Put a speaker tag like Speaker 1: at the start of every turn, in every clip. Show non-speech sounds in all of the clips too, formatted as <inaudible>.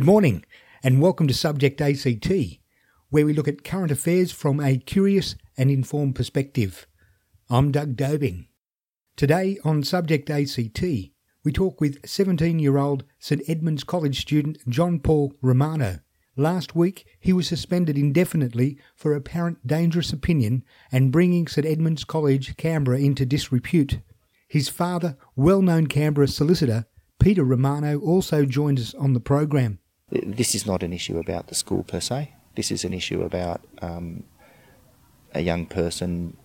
Speaker 1: Good morning, and welcome to Subject ACT, where we look at current affairs from a curious and informed perspective. I'm Doug Dobing. Today on Subject ACT, we talk with 17 year old St Edmunds College student John Paul Romano. Last week, he was suspended indefinitely for apparent dangerous opinion and bringing St Edmunds College, Canberra, into disrepute. His father, well known Canberra solicitor, Peter Romano, also joined us on the program.
Speaker 2: This is not an issue about the school per se. This is an issue about um, a young person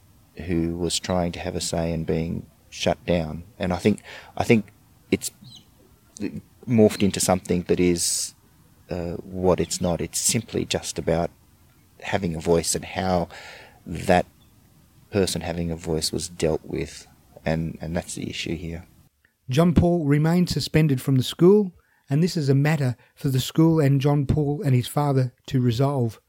Speaker 2: who was trying to have a say and being shut down. And I think I think it's morphed into something that is uh, what it's not. It's simply just about having a voice and how that person having a voice was dealt with, and, and that's the issue here.
Speaker 1: John Paul remained suspended from the school, and this is a matter for the school and John Paul and his father to resolve.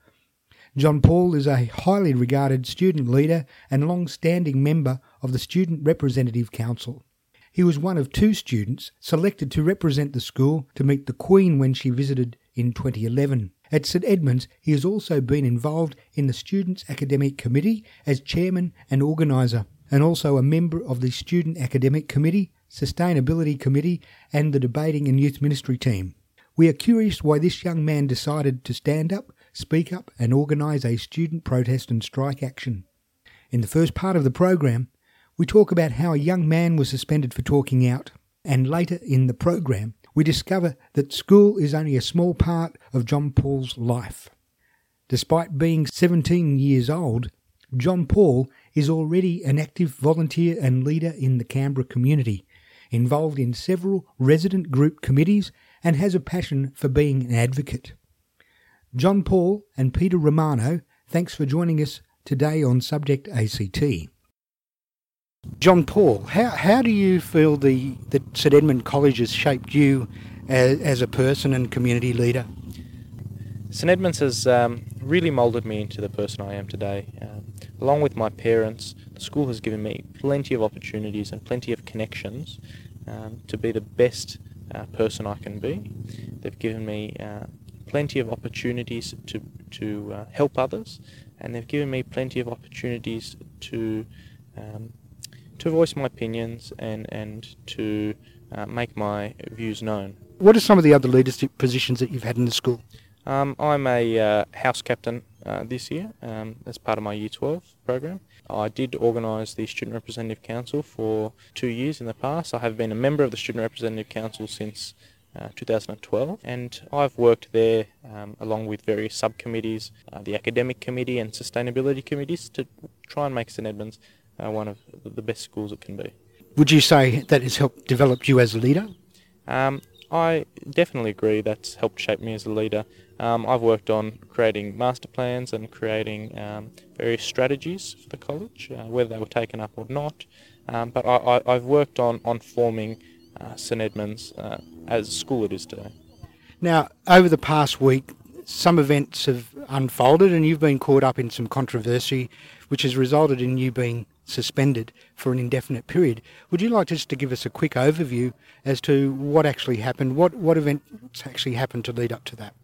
Speaker 1: John Paul is a highly regarded student leader and long standing member of the Student Representative Council. He was one of two students selected to represent the school to meet the Queen when she visited in 2011. At St Edmunds, he has also been involved in the Students' Academic Committee as chairman and organiser, and also a member of the Student Academic Committee, Sustainability Committee, and the Debating and Youth Ministry team. We are curious why this young man decided to stand up, speak up, and organise a student protest and strike action. In the first part of the program, we talk about how a young man was suspended for talking out, and later in the program, we discover that school is only a small part of John Paul's life. Despite being 17 years old, John Paul is already an active volunteer and leader in the Canberra community, involved in several resident group committees, and has a passion for being an advocate. John Paul and Peter Romano, thanks for joining us today on Subject ACT. John Paul, how, how do you feel the that St Edmund College has shaped you as, as a person and community leader?
Speaker 3: St Edmunds has um, really moulded me into the person I am today. Um, along with my parents, the school has given me plenty of opportunities and plenty of connections um, to be the best uh, person I can be. They've given me uh, plenty of opportunities to to uh, help others, and they've given me plenty of opportunities to um, to voice my opinions and, and to uh, make my views known.
Speaker 1: What are some of the other leadership positions that you've had in the school?
Speaker 3: Um, I'm a uh, house captain uh, this year um, as part of my Year 12 program. I did organise the Student Representative Council for two years in the past. I have been a member of the Student Representative Council since uh, 2012, and I've worked there um, along with various subcommittees, uh, the academic committee and sustainability committees, to try and make St Edmunds uh, one of the best schools it can be.
Speaker 1: Would you say that has helped develop you as a leader?
Speaker 3: Um, I definitely agree that's helped shape me as a leader. Um, I've worked on creating master plans and creating um, various strategies for the college, uh, whether they were taken up or not. Um, but I, have worked on, on forming uh, St Edmunds uh, as a school it is today.
Speaker 1: Now, over the past week, some events have unfolded and you've been caught up in some controversy, which has resulted in you being suspended for an indefinite period. Would you like just to give us a quick overview as to what actually happened? What what events actually happened to lead up to that?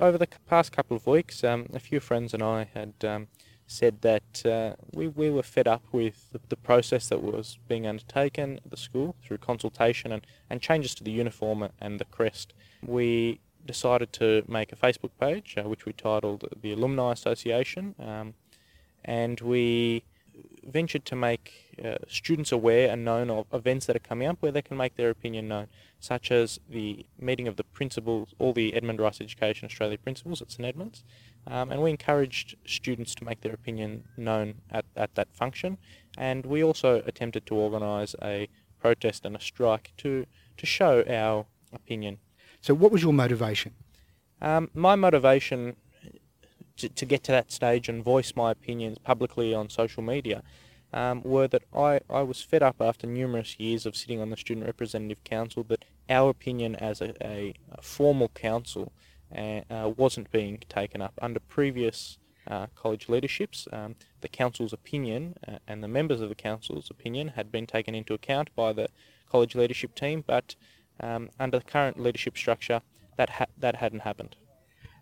Speaker 3: Over the past couple of weeks, um, a few friends and I had um, said that uh, we, we were fed up with the, the, process that was being undertaken at the school through consultation and, and changes to the uniform and the crest. We decided to make a Facebook page, uh, which we titled the Alumni Association, um, and we ventured to make uh, students aware and known of events that are coming up where they can make their opinion known, such as the meeting of the principals, all the Edmund Rice Education Australia principals at St Edmunds, um, and we encouraged students to make their opinion known at, at that function, and we also attempted to organise a protest and a strike to, to show our opinion.
Speaker 1: So what was your motivation?
Speaker 3: Um, my motivation to, to get to that stage and voice my opinions publicly on social media um, were that I, I was fed up after numerous years of sitting on the Student Representative Council that our opinion as a, a, formal council uh, uh, wasn't being taken up. Under previous uh, college leaderships, um, the council's opinion uh, and the members of the council's opinion had been taken into account by the college leadership team, but um, under the current leadership structure, that ha- that hadn't happened.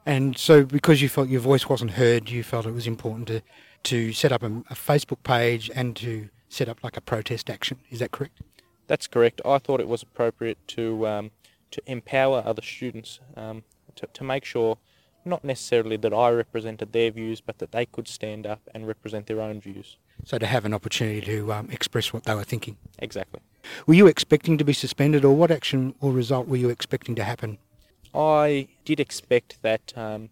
Speaker 1: And so, because you felt your voice wasn't heard, you felt it was important to, to set up a, a Facebook page and to set up like a protest action. Is that correct?
Speaker 3: That's correct. I thought it was appropriate to um, to empower other students um, to, to make sure not necessarily that I represented their views, but that they could stand up and represent their own views.
Speaker 1: So to have an opportunity to um, express what they were thinking.
Speaker 3: Exactly.
Speaker 1: Were you expecting to be suspended, or what action or result were you expecting to happen?
Speaker 3: I did expect that um,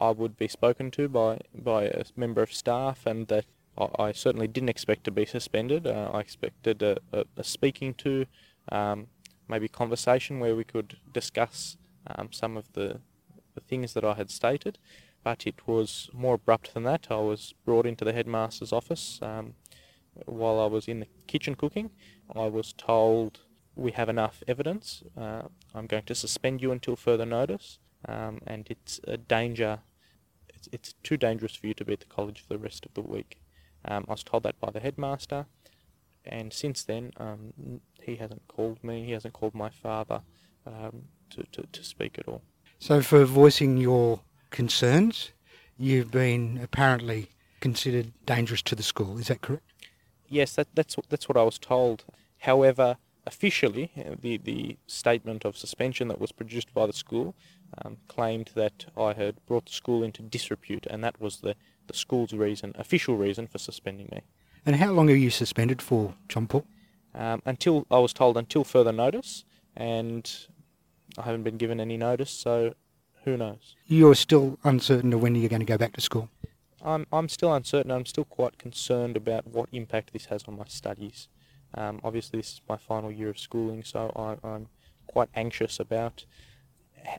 Speaker 3: I would be spoken to by by a member of staff, and that I, I certainly didn't expect to be suspended. Uh, I expected a, a, a speaking to, um, maybe conversation where we could discuss um, some of the, the things that I had stated, but it was more abrupt than that. I was brought into the headmaster's office um, while I was in the kitchen cooking. I was told we have enough evidence. Uh, I'm going to suspend you until further notice, um, and it's a danger. It's, it's too dangerous for you to be at the college for the rest of the week. Um, I was told that by the headmaster, and since then, um, he hasn't called me. He hasn't called my father um, to, to, to speak at all.
Speaker 1: So, for voicing your concerns, you've been apparently considered dangerous to the school. Is that correct?
Speaker 3: Yes, that, that's that's what I was told. However, officially, uh, the, the statement of suspension that was produced by the school um, claimed that I had brought the school into disrepute, and that was the, the school's reason, official reason for suspending me.
Speaker 1: And how long are you suspended for, John Paul?
Speaker 3: Um, until I was told until further notice, and I haven't been given any notice, so who knows?
Speaker 1: You're still uncertain of when you're going to go back to school.
Speaker 3: I'm I'm still uncertain. I'm still quite concerned about what impact this has on my studies. Um, obviously, this is my final year of schooling, so I, I'm quite anxious about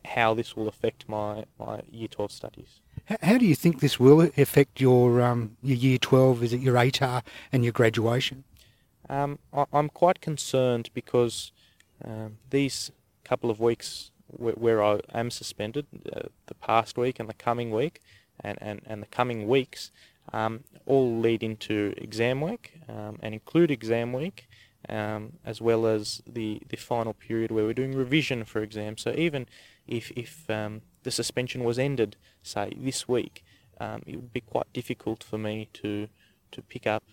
Speaker 3: how this will affect my, my Year 12 studies.
Speaker 1: How do you think this will affect your um, your year 12? Is it your ATAR and your graduation?
Speaker 3: Um, I, I'm quite concerned because um, these couple of weeks where, where I am suspended, uh, the past week and the coming week, and, and, and the coming weeks, um, all lead into exam week um, and include exam week, um, as well as the, the final period where we're doing revision for exams. So even if, if um, the suspension was ended, say, this week, um, it would be quite difficult for me to, to pick up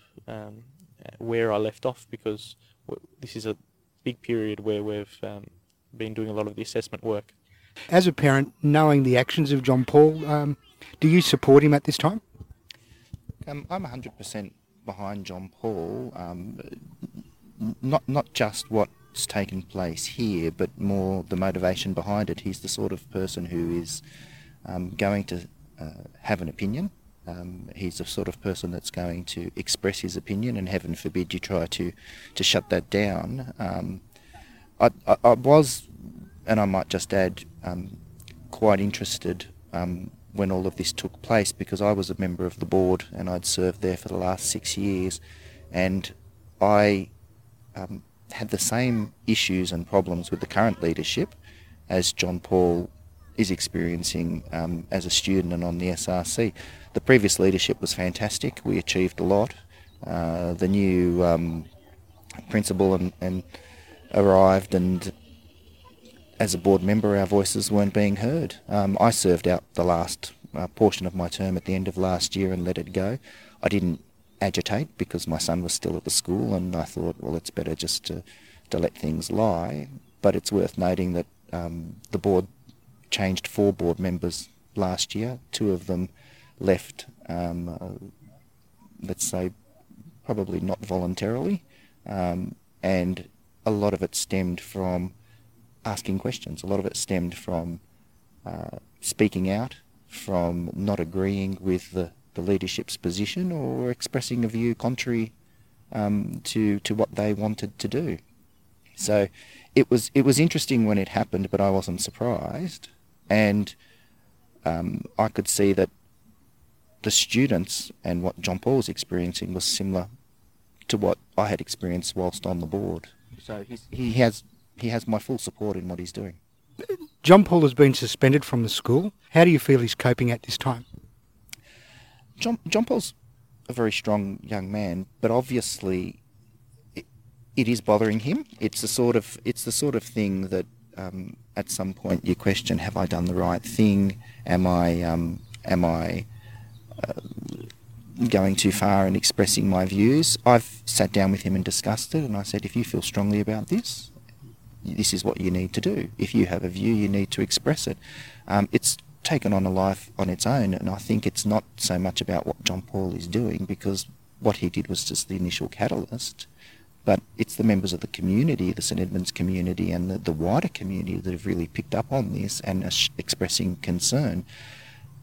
Speaker 3: where I left off because this is a big period where we've um, been doing a lot of the assessment work.
Speaker 1: As a parent, knowing the actions of John Paul, um, do you support him at this time?
Speaker 2: Um, I'm 100% behind John Paul. Um, not not just what's taken place here, but more the motivation behind it. He's the sort of person who is um, going to uh, have an opinion. Um, he's the sort of person that's going to express his opinion, and heaven forbid you try to to shut that down. Um, I, I, I was, and I might just add, um, quite interested um, when all of this took place because I was a member of the board and I'd served there for the last six years, and I um, had the same issues and problems with the current leadership as John Paul is experiencing um, as a student and on the SRC. The previous leadership was fantastic. We achieved a lot. Uh, the new um, principal and, and arrived and as a board member our voices weren't being heard. Um, I served out the last uh, portion of my term at the end of last year and let it go. I didn't agitate because my son was still at the school and I thought, well, it's better just to, to let things lie. But it's worth noting that um, the board changed four board members last year. Two of them left, um, uh, let's say, probably not voluntarily. Um, and a lot of it stemmed from asking questions. A lot of it stemmed from uh, speaking out, from not agreeing with the, the leadership's position or expressing a view contrary um, to to what they wanted to do. So it was it was interesting when it happened, but I wasn't surprised, and um, I could see that the students and what John Paul was experiencing was similar to what I had experienced whilst on the board. So he has he has my full support in what he's doing.
Speaker 1: John Paul has been suspended from the school. How do you feel he's coping at this time?
Speaker 2: John John Paul's a very strong young man, but obviously it, it is bothering him. It's the sort of it's the sort of thing that um, at some point you question: Have I done the right thing? Am I um, am I uh, going too far in expressing my views? I've sat down with him and discussed it, and I said, if you feel strongly about this, this is what you need to do. If you have a view, you need to express it. Um, it's taken on a life on its own, and I think it's not so much about what John Paul is doing because what he did was just the initial catalyst, but it's the members of the community, the St Edmunds community, and the, the wider community that have really picked up on this and are sh- expressing concern.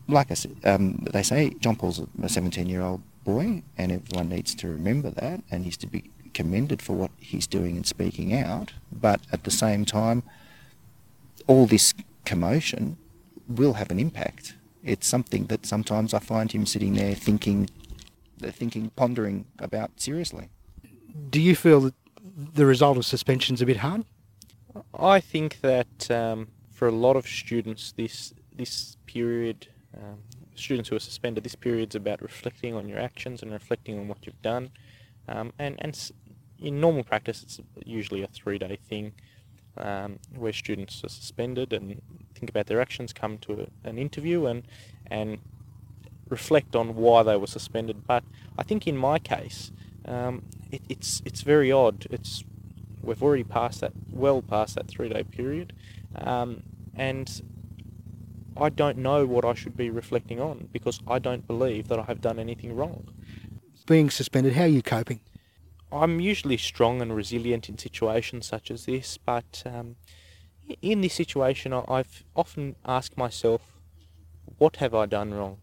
Speaker 2: Like I said, um, they say John Paul's a 17 year old boy, and everyone needs to remember that, and he's to be commended for what he's doing and speaking out. But at the same time, all this commotion will have an impact. It's something that sometimes I find him sitting there thinking, thinking, pondering about seriously.
Speaker 4: Do you feel that the result of suspension's a bit hard?
Speaker 3: I think that um, for a lot of students, this this period, um, students who are suspended, this period's about reflecting on your actions and reflecting on what you've done. Um, and and in normal practice, it's usually a three-day thing um, where students are suspended and think about their actions, come to a, an interview, and and reflect on why they were suspended. But I think in my case, um, it, it's it's very odd. It's we've already passed that, well past that three-day period, um, and I don't know what I should be reflecting on because I don't believe that I have done anything wrong.
Speaker 4: Being suspended, how are you coping?
Speaker 3: I'm usually strong and resilient in situations such as this, but um, in this situation, I've often asked myself, what have I done wrong?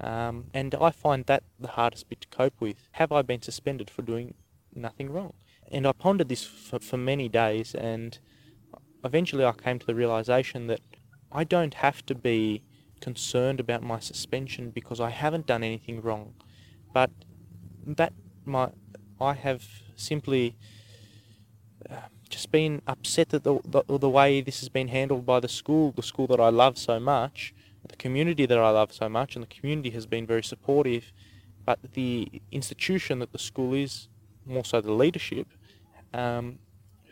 Speaker 3: Um, and I find that the hardest bit to cope with. Have I been suspended for doing nothing wrong? And I pondered this for, for many days, and eventually I came to the realization that I don't have to be concerned about my suspension because I haven't done anything wrong, but that my I have simply uh, just been upset at the, the, the way this has been handled by the school, the school that I love so much, the community that I love so much, and the community has been very supportive. But the institution that the school is, more so the leadership, um,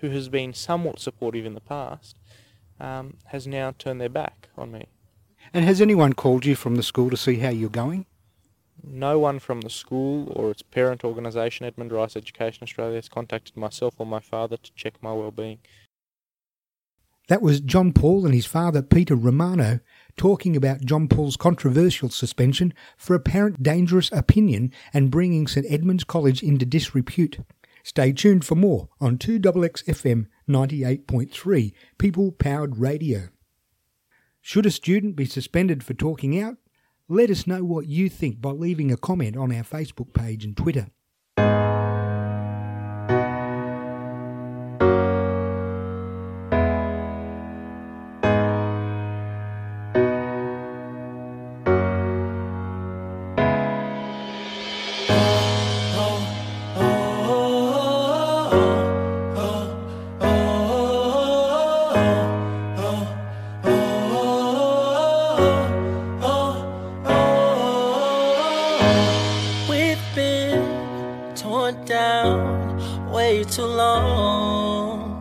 Speaker 3: who has been somewhat supportive in the past, um, has now turned their back on me.
Speaker 4: And has anyone called you from the school to see how you're going?
Speaker 3: No one from the school or its parent organisation, Edmund Rice Education Australia, has contacted myself or my father to check my well-being.
Speaker 4: That was John Paul and his father Peter Romano talking about John Paul's controversial suspension for apparent dangerous opinion and bringing St Edmund's College into disrepute. Stay tuned for more on 2XXFM 98.3 People Powered Radio. Should a student be suspended for talking out? Let us know what you think by leaving a comment on our Facebook page and Twitter. down way too long.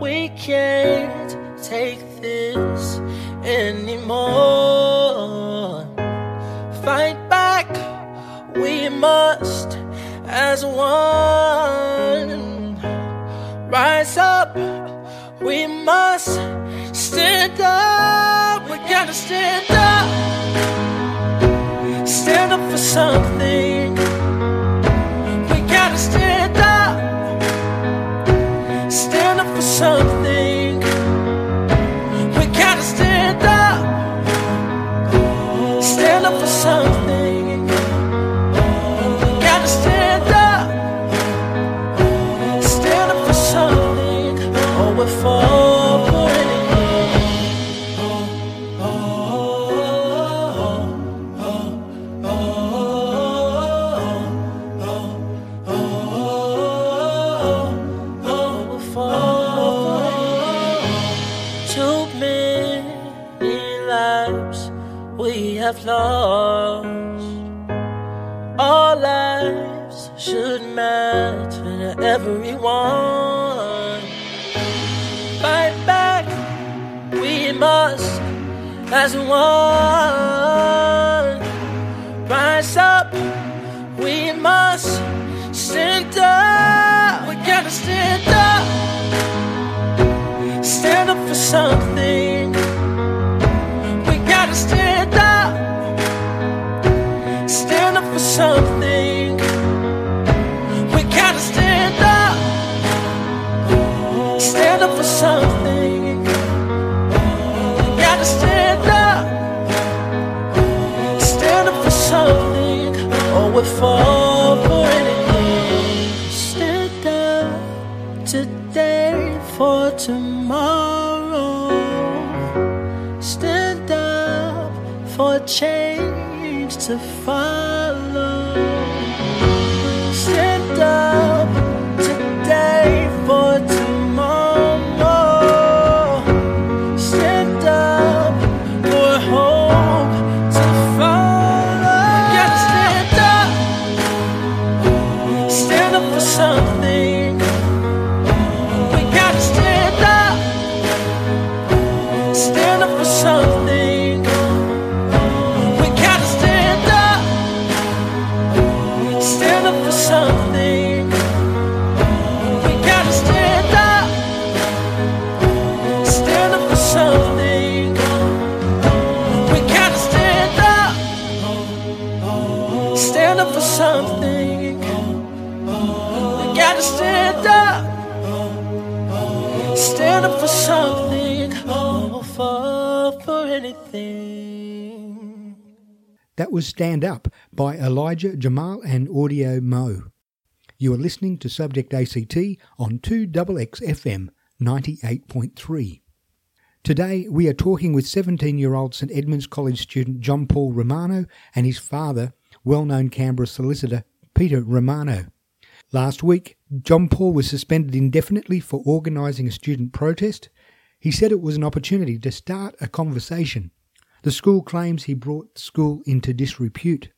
Speaker 4: We can't take this anymore. Fight back, we must as one. Rise up, we must stand up. We gotta stand up, stand up for something. so something. Gotta stand up. Stand up for something. Or we'll fall. Stand up today for tomorrow. Stand up for change to follow.
Speaker 1: Was Stand Up by Elijah Jamal and Audio Mo. You are listening to Subject ACT on 2XX FM 98.3. Today we are talking with 17 year old St Edmunds College student John Paul Romano and his father, well known Canberra solicitor Peter Romano. Last week, John Paul was suspended indefinitely for organising a student protest. He said it was an opportunity to start a conversation. The school claims he brought the school into disrepute.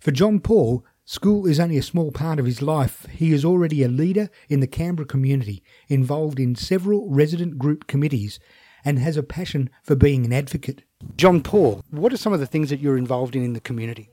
Speaker 1: For John Paul, school is only a small part of his life. He is already a leader in the Canberra community, involved in several resident group committees, and has a passion for being an advocate. John Paul, what are some of the things that you're involved in in the community?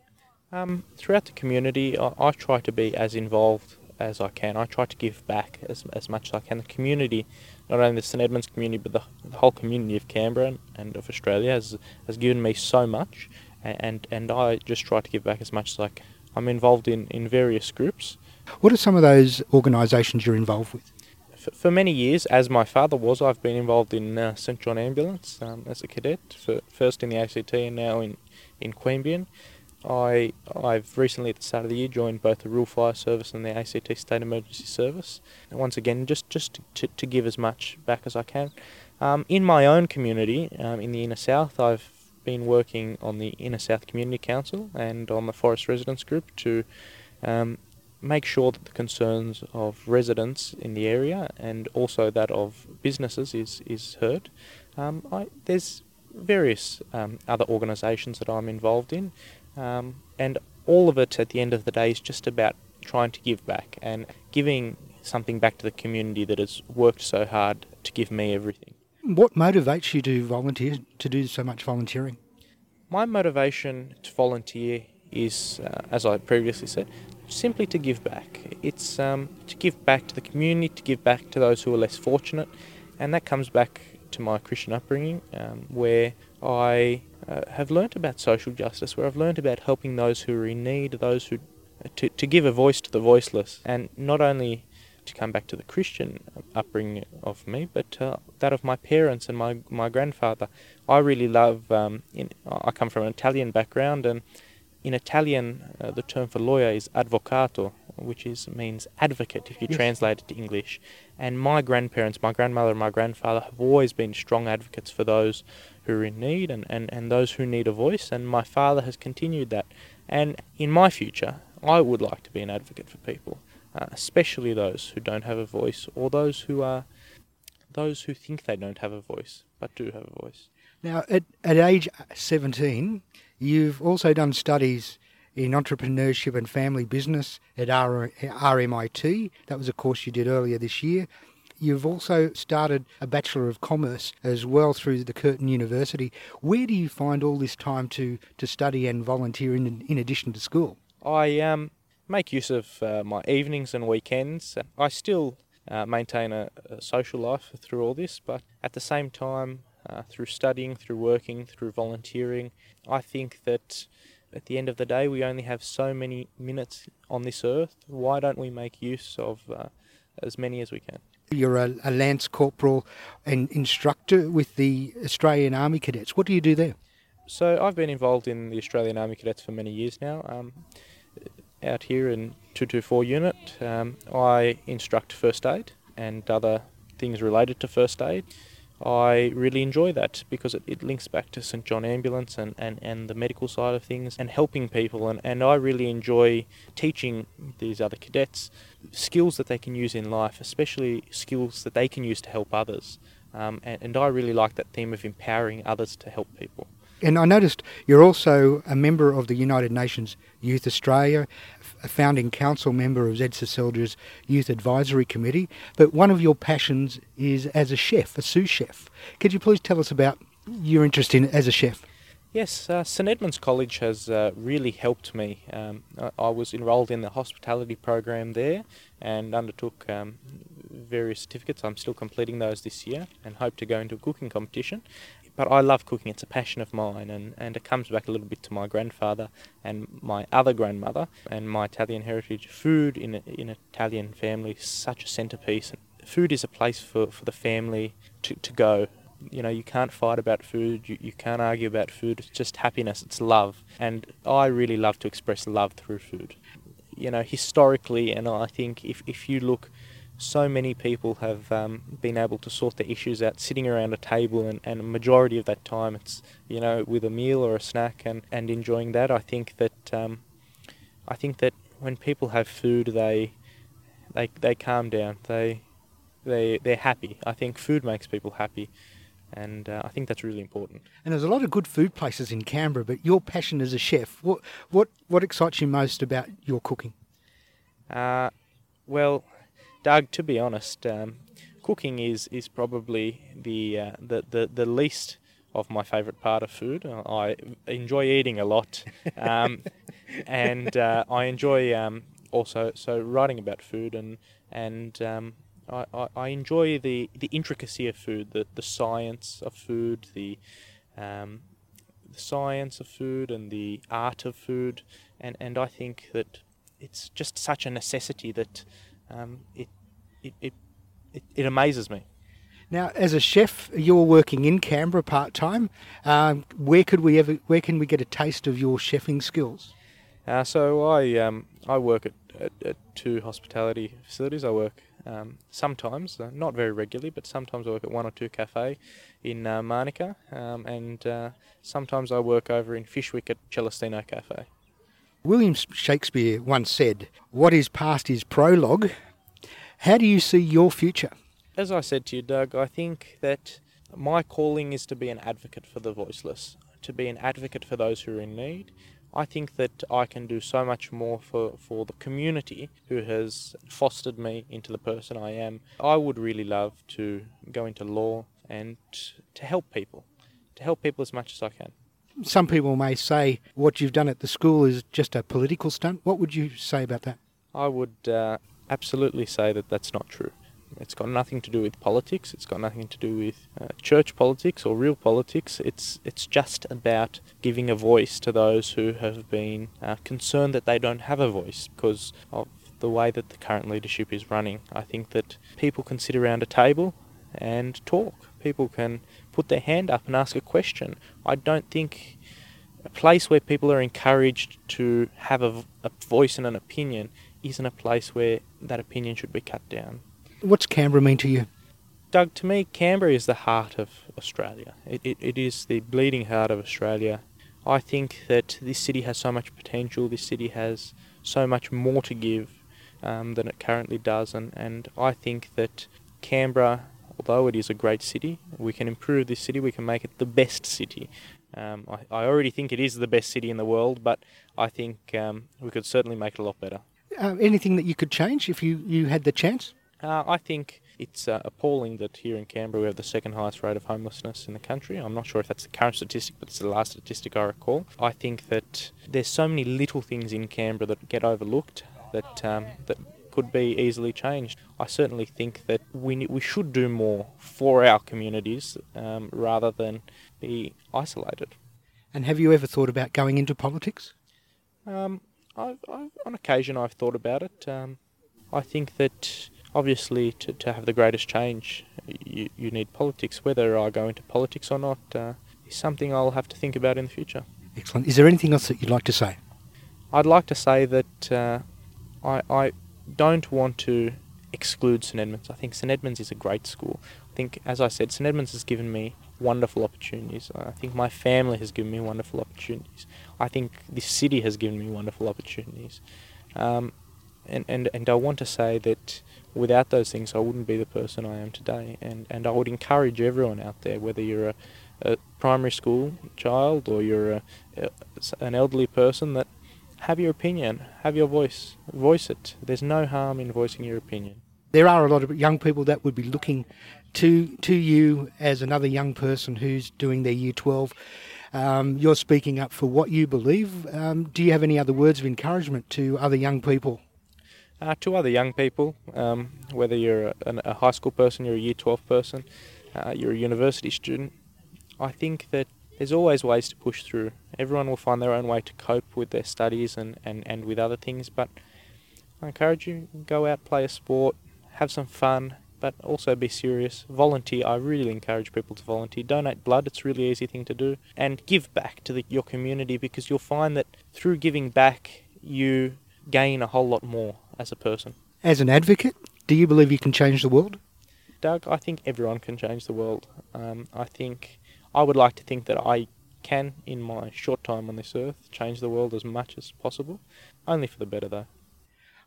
Speaker 3: Um, throughout the community, I, I try to be as involved as I can. I try to give back as, as much as I can. The community, not only the St Edmunds community, but the, the whole community of Canberra and of Australia has has given me so much, and and I just try to give back as much as I can. I'm involved in, in various groups.
Speaker 1: What are some of those organisations you're involved with?
Speaker 3: For, for many years, as my father was, I've been involved in uh, St John Ambulance um, as a cadet, for, first in the ACT and now in, in Queanbeyan. I I've recently at the start of the year joined both the Rural Fire Service and the ACT State Emergency Service. And once again, just just to, to give as much back as I can. Um, in my own community, um, in the inner south, I've been working on the inner south community council and on the Forrest residents group to um, make sure that the concerns of residents in the area and also that of businesses is is heard. Um, I, there's various um, other organisations that I'm involved in. Um, and all of it at the end of the day is just about trying to give back and giving something back to the community that has worked so hard to give me everything.
Speaker 1: What motivates you to volunteer, to do so much volunteering?
Speaker 3: My motivation to volunteer is, uh, as I previously said, simply to give back. It's um, to give back to the community, to give back to those who are less fortunate, and that comes back to my Christian upbringing, um, where I uh, have learnt about social justice, where I've learnt about helping those who are in need, those who to, to give a voice to the voiceless, and not only to come back to the Christian upbringing of me, but uh, that of my parents and my my grandfather. I really love. Um, in, I come from an Italian background, and in Italian, uh, the term for lawyer is avvocato, which is means advocate if you
Speaker 1: Yes.
Speaker 3: translate it to English. And my grandparents, my grandmother and my grandfather have always been strong advocates for those who are in need and, and, and those who need a voice. And my father has continued that. And in my future, I would like to be an advocate for people, uh, especially those who don't have a voice or those who are those who think they don't have a voice but do have a voice.
Speaker 1: Now, at, at age 17, you've also done studies in entrepreneurship and family business at R- RMIT. That was a course you did earlier this year. You've also started a Bachelor of Commerce as well through the Curtin University. Where do you find all this time to, to study and volunteer in, in addition to school?
Speaker 3: I um, make use of uh, my evenings and weekends. I still uh, maintain a, a, social life through all this, but at the same time, uh, through studying, through working, through volunteering, I think that at the end of the day, we only have so many minutes on this earth. Why don't we make use of uh, as many as we can?
Speaker 1: You're a, a, Lance Corporal and instructor with the Australian Army Cadets. What do you do there?
Speaker 3: So I've been involved in the Australian Army Cadets for many years now. Um, out here in 224 unit, um, I instruct first aid and other things related to first aid. I really enjoy that because it, it links back to St John Ambulance and, and, and the medical side of things and helping people. And, and I really enjoy teaching these other cadets skills that they can use in life, especially skills that they can use to help others. Um, and, and I really like that theme of empowering others to help people.
Speaker 1: And I noticed you're also a member of the United Nations Youth Australia, a founding council member of ZSA Soldiers Youth Advisory Committee, but one of your passions is as a chef, a sous chef. Could you please tell us about your interest in as a chef?
Speaker 3: Yes, uh, St Edmunds College has uh, really helped me. Um, I, I, was enrolled in the hospitality program there and undertook um, various certificates. I'm still completing those this year and hope to go into a cooking competition but I love cooking. It's a passion of mine, and, and it comes back a little bit to my grandfather and my other grandmother and my Italian heritage. Food in in an Italian family such a centerpiece. Food is a place for, for the family to, to go. You know, you can't fight about food, you, you can't argue about food. It's just happiness, it's love. And I really love to express love through food. You know, historically, and I think if, if you look so many people have um, been able to sort their issues out sitting around a table and, and a majority of that time it's you know with a meal or a snack and, and enjoying that I think that um, I think that when people have food they they they calm down they they they're happy I think food makes people happy and uh, I think that's really important.
Speaker 1: And there's a lot of good food places in Canberra, but your passion as a chef, what what what excites you most about your cooking?
Speaker 3: Uh, well, Doug, to be honest, um, cooking is is probably the, uh, the the the least of my favourite part of food. I enjoy eating a lot, um, <laughs> and uh, I enjoy um, also so writing about food and and um, I, I, I, enjoy the, the intricacy of food, the, the science of food, the um, the science of food and the art of food, and, and I think that it's just such a necessity that um, it it, it, it, it amazes me.
Speaker 1: Now, as a chef, you're working in Canberra part time. Um, where could we ever? Where can we get a taste of your chefing skills?
Speaker 3: Uh, so I um, I work at, at, at, two hospitality facilities. I work um, sometimes, uh, not very regularly, but sometimes I work at one or two cafe in uh, Manuka, um, and uh, sometimes I work over in Fyshwick at Celestino Cafe.
Speaker 1: William Shakespeare once said, "What is past is prologue, how do you see your future?
Speaker 3: As I said to you, Doug, I think that my calling is to be an advocate for the voiceless, to be an advocate for those who are in need. I think that I can do so much more for, for the community who has fostered me into the person I am. I would really love to go into law and to help people, to help people as much as I can.
Speaker 1: Some people may say what you've done at the school is just a political stunt. What would you say about that?
Speaker 3: I would uh, absolutely say that that's not true. It's got nothing to do with politics. It's got nothing to do with uh, church politics or real politics. It's it's just about giving a voice to those who have been uh, concerned that they don't have a voice because of the way that the current leadership is running. I think that people can sit around a table and talk. People can put their hand up and ask a question. I don't think a place where people are encouraged to have a, a voice and an opinion isn't a place where that opinion should be cut down.
Speaker 1: What's Canberra mean to you?
Speaker 3: Doug, to me, Canberra is the heart of Australia. It, it, it is the bleeding heart of Australia. I think that this city has so much potential, this city has so much more to give um, than it currently does, and, and I think that Canberra, although it is a great city, we can improve this city, we can make it the best city. Um, I, I already think it is the best city in the world, but I think um, we could certainly make it a lot better.
Speaker 1: Uh, anything that you could change if you, you had the chance?
Speaker 3: Uh, I think It's uh, appalling that here in Canberra we have the second highest rate of homelessness in the country. I'm not sure if that's the current statistic, but it's the last statistic I recall. I think that there's so many little things in Canberra that get overlooked that um, that could be easily changed. I certainly think that we we should do more for our communities um, rather than be isolated.
Speaker 1: And have you ever thought about going into politics?
Speaker 3: Um, I've, I've, on occasion, I've thought about it. Um, I think that obviously to, to have the greatest change, you, you need politics. Whether I go into politics or not uh, is something I'll have to think about in the future.
Speaker 1: Excellent. Is there anything else that you'd like to say?
Speaker 3: I'd like to say that uh, I, I don't want to exclude St Edmunds. I think St Edmunds is a great school. I think, as I said, St Edmunds has given me wonderful opportunities. I think my family has given me wonderful opportunities. I think this city has given me wonderful opportunities. Um, and, and, and I want to say that without those things, I wouldn't be the person I am today. And, and I would encourage everyone out there, whether you're a, a primary school child or you're a, an elderly person, that have your opinion, have your voice, voice it. There's no harm in voicing your opinion.
Speaker 1: There are a lot of young people that would be looking to to you as another young person who's doing their year 12. Um, you're speaking up for what you believe. Um, do you have any other words of encouragement to other young people?
Speaker 3: Uh, to other young people, um, whether you're a, a, high school person, you're a year 12 person, uh, you're a university student, I think that there's always ways to push through. Everyone will find their own way to cope with their studies and, and, and with other things, but I encourage you go out, play a sport, have some fun, but also be serious. Volunteer. I really encourage people to volunteer. Donate blood. It's a really easy thing to do, and give back to the, your community because you'll find that through giving back, you gain a whole lot more as a person.
Speaker 1: As an advocate, do you believe you can change the world?
Speaker 3: Doug, I think everyone can change the world. Um, I think I would like to think that I can, in my short time on this earth, change the world as much as possible. Only for the better, though.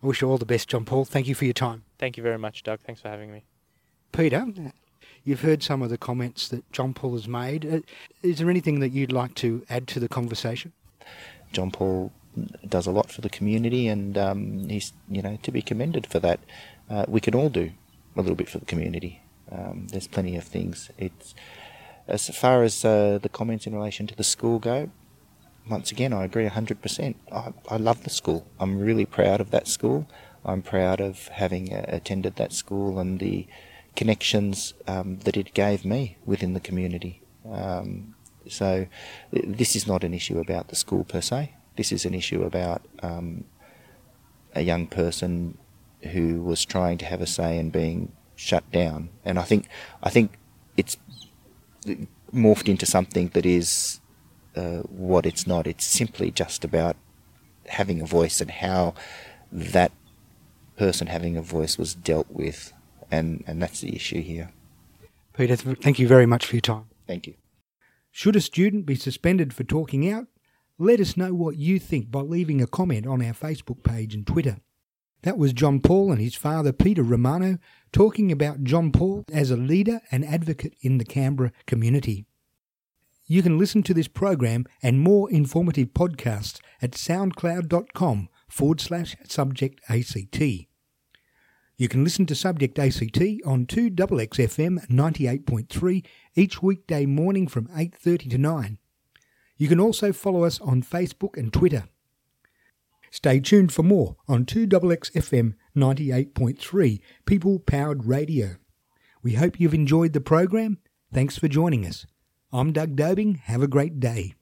Speaker 1: I wish you all the best, John Paul. Thank you for your time.
Speaker 3: Thank you very much, Doug. Thanks for having me.
Speaker 1: Peter, you've heard some of the comments that John Paul has made. Uh, is there anything that you'd like to add to the conversation?
Speaker 2: John Paul does a lot for the community, and um, he's you know to be commended for that. Uh, we can all do a little bit for the community. Um, there's plenty of things. It's as far as uh, the comments in relation to the school go. Once again, I agree 100%. I, I love the school. I'm really proud of that school. I'm proud of having uh, attended that school and the connections um, that it gave me within the community. Um, so this is not an issue about the school per se. This is an issue about um, a young person who was trying to have a say and being shut down. And I think I think it's morphed into something that is uh, what it's not. It's simply just about having a voice and how that person having a voice was dealt with, and, and that's the issue here.
Speaker 1: Peter, thank you very much for your time.
Speaker 2: Thank you.
Speaker 1: Should a student be suspended for talking out? Let us know what you think by leaving a comment on our Facebook page and Twitter. That was John Paul and his father Peter Romano talking about John Paul as a leader and advocate in the Canberra community. You can listen to this program and more informative podcasts at soundcloud.com forward slash subject ACT. You can listen to Subject ACT on 2XXFM 98.3 each weekday morning from 8.30 to 9. You can also follow us on Facebook and Twitter. Stay tuned for more on 2XXFM 98.3 People Powered Radio. We hope you've enjoyed the program. Thanks for joining us. I'm Doug Dobing. Have a great day.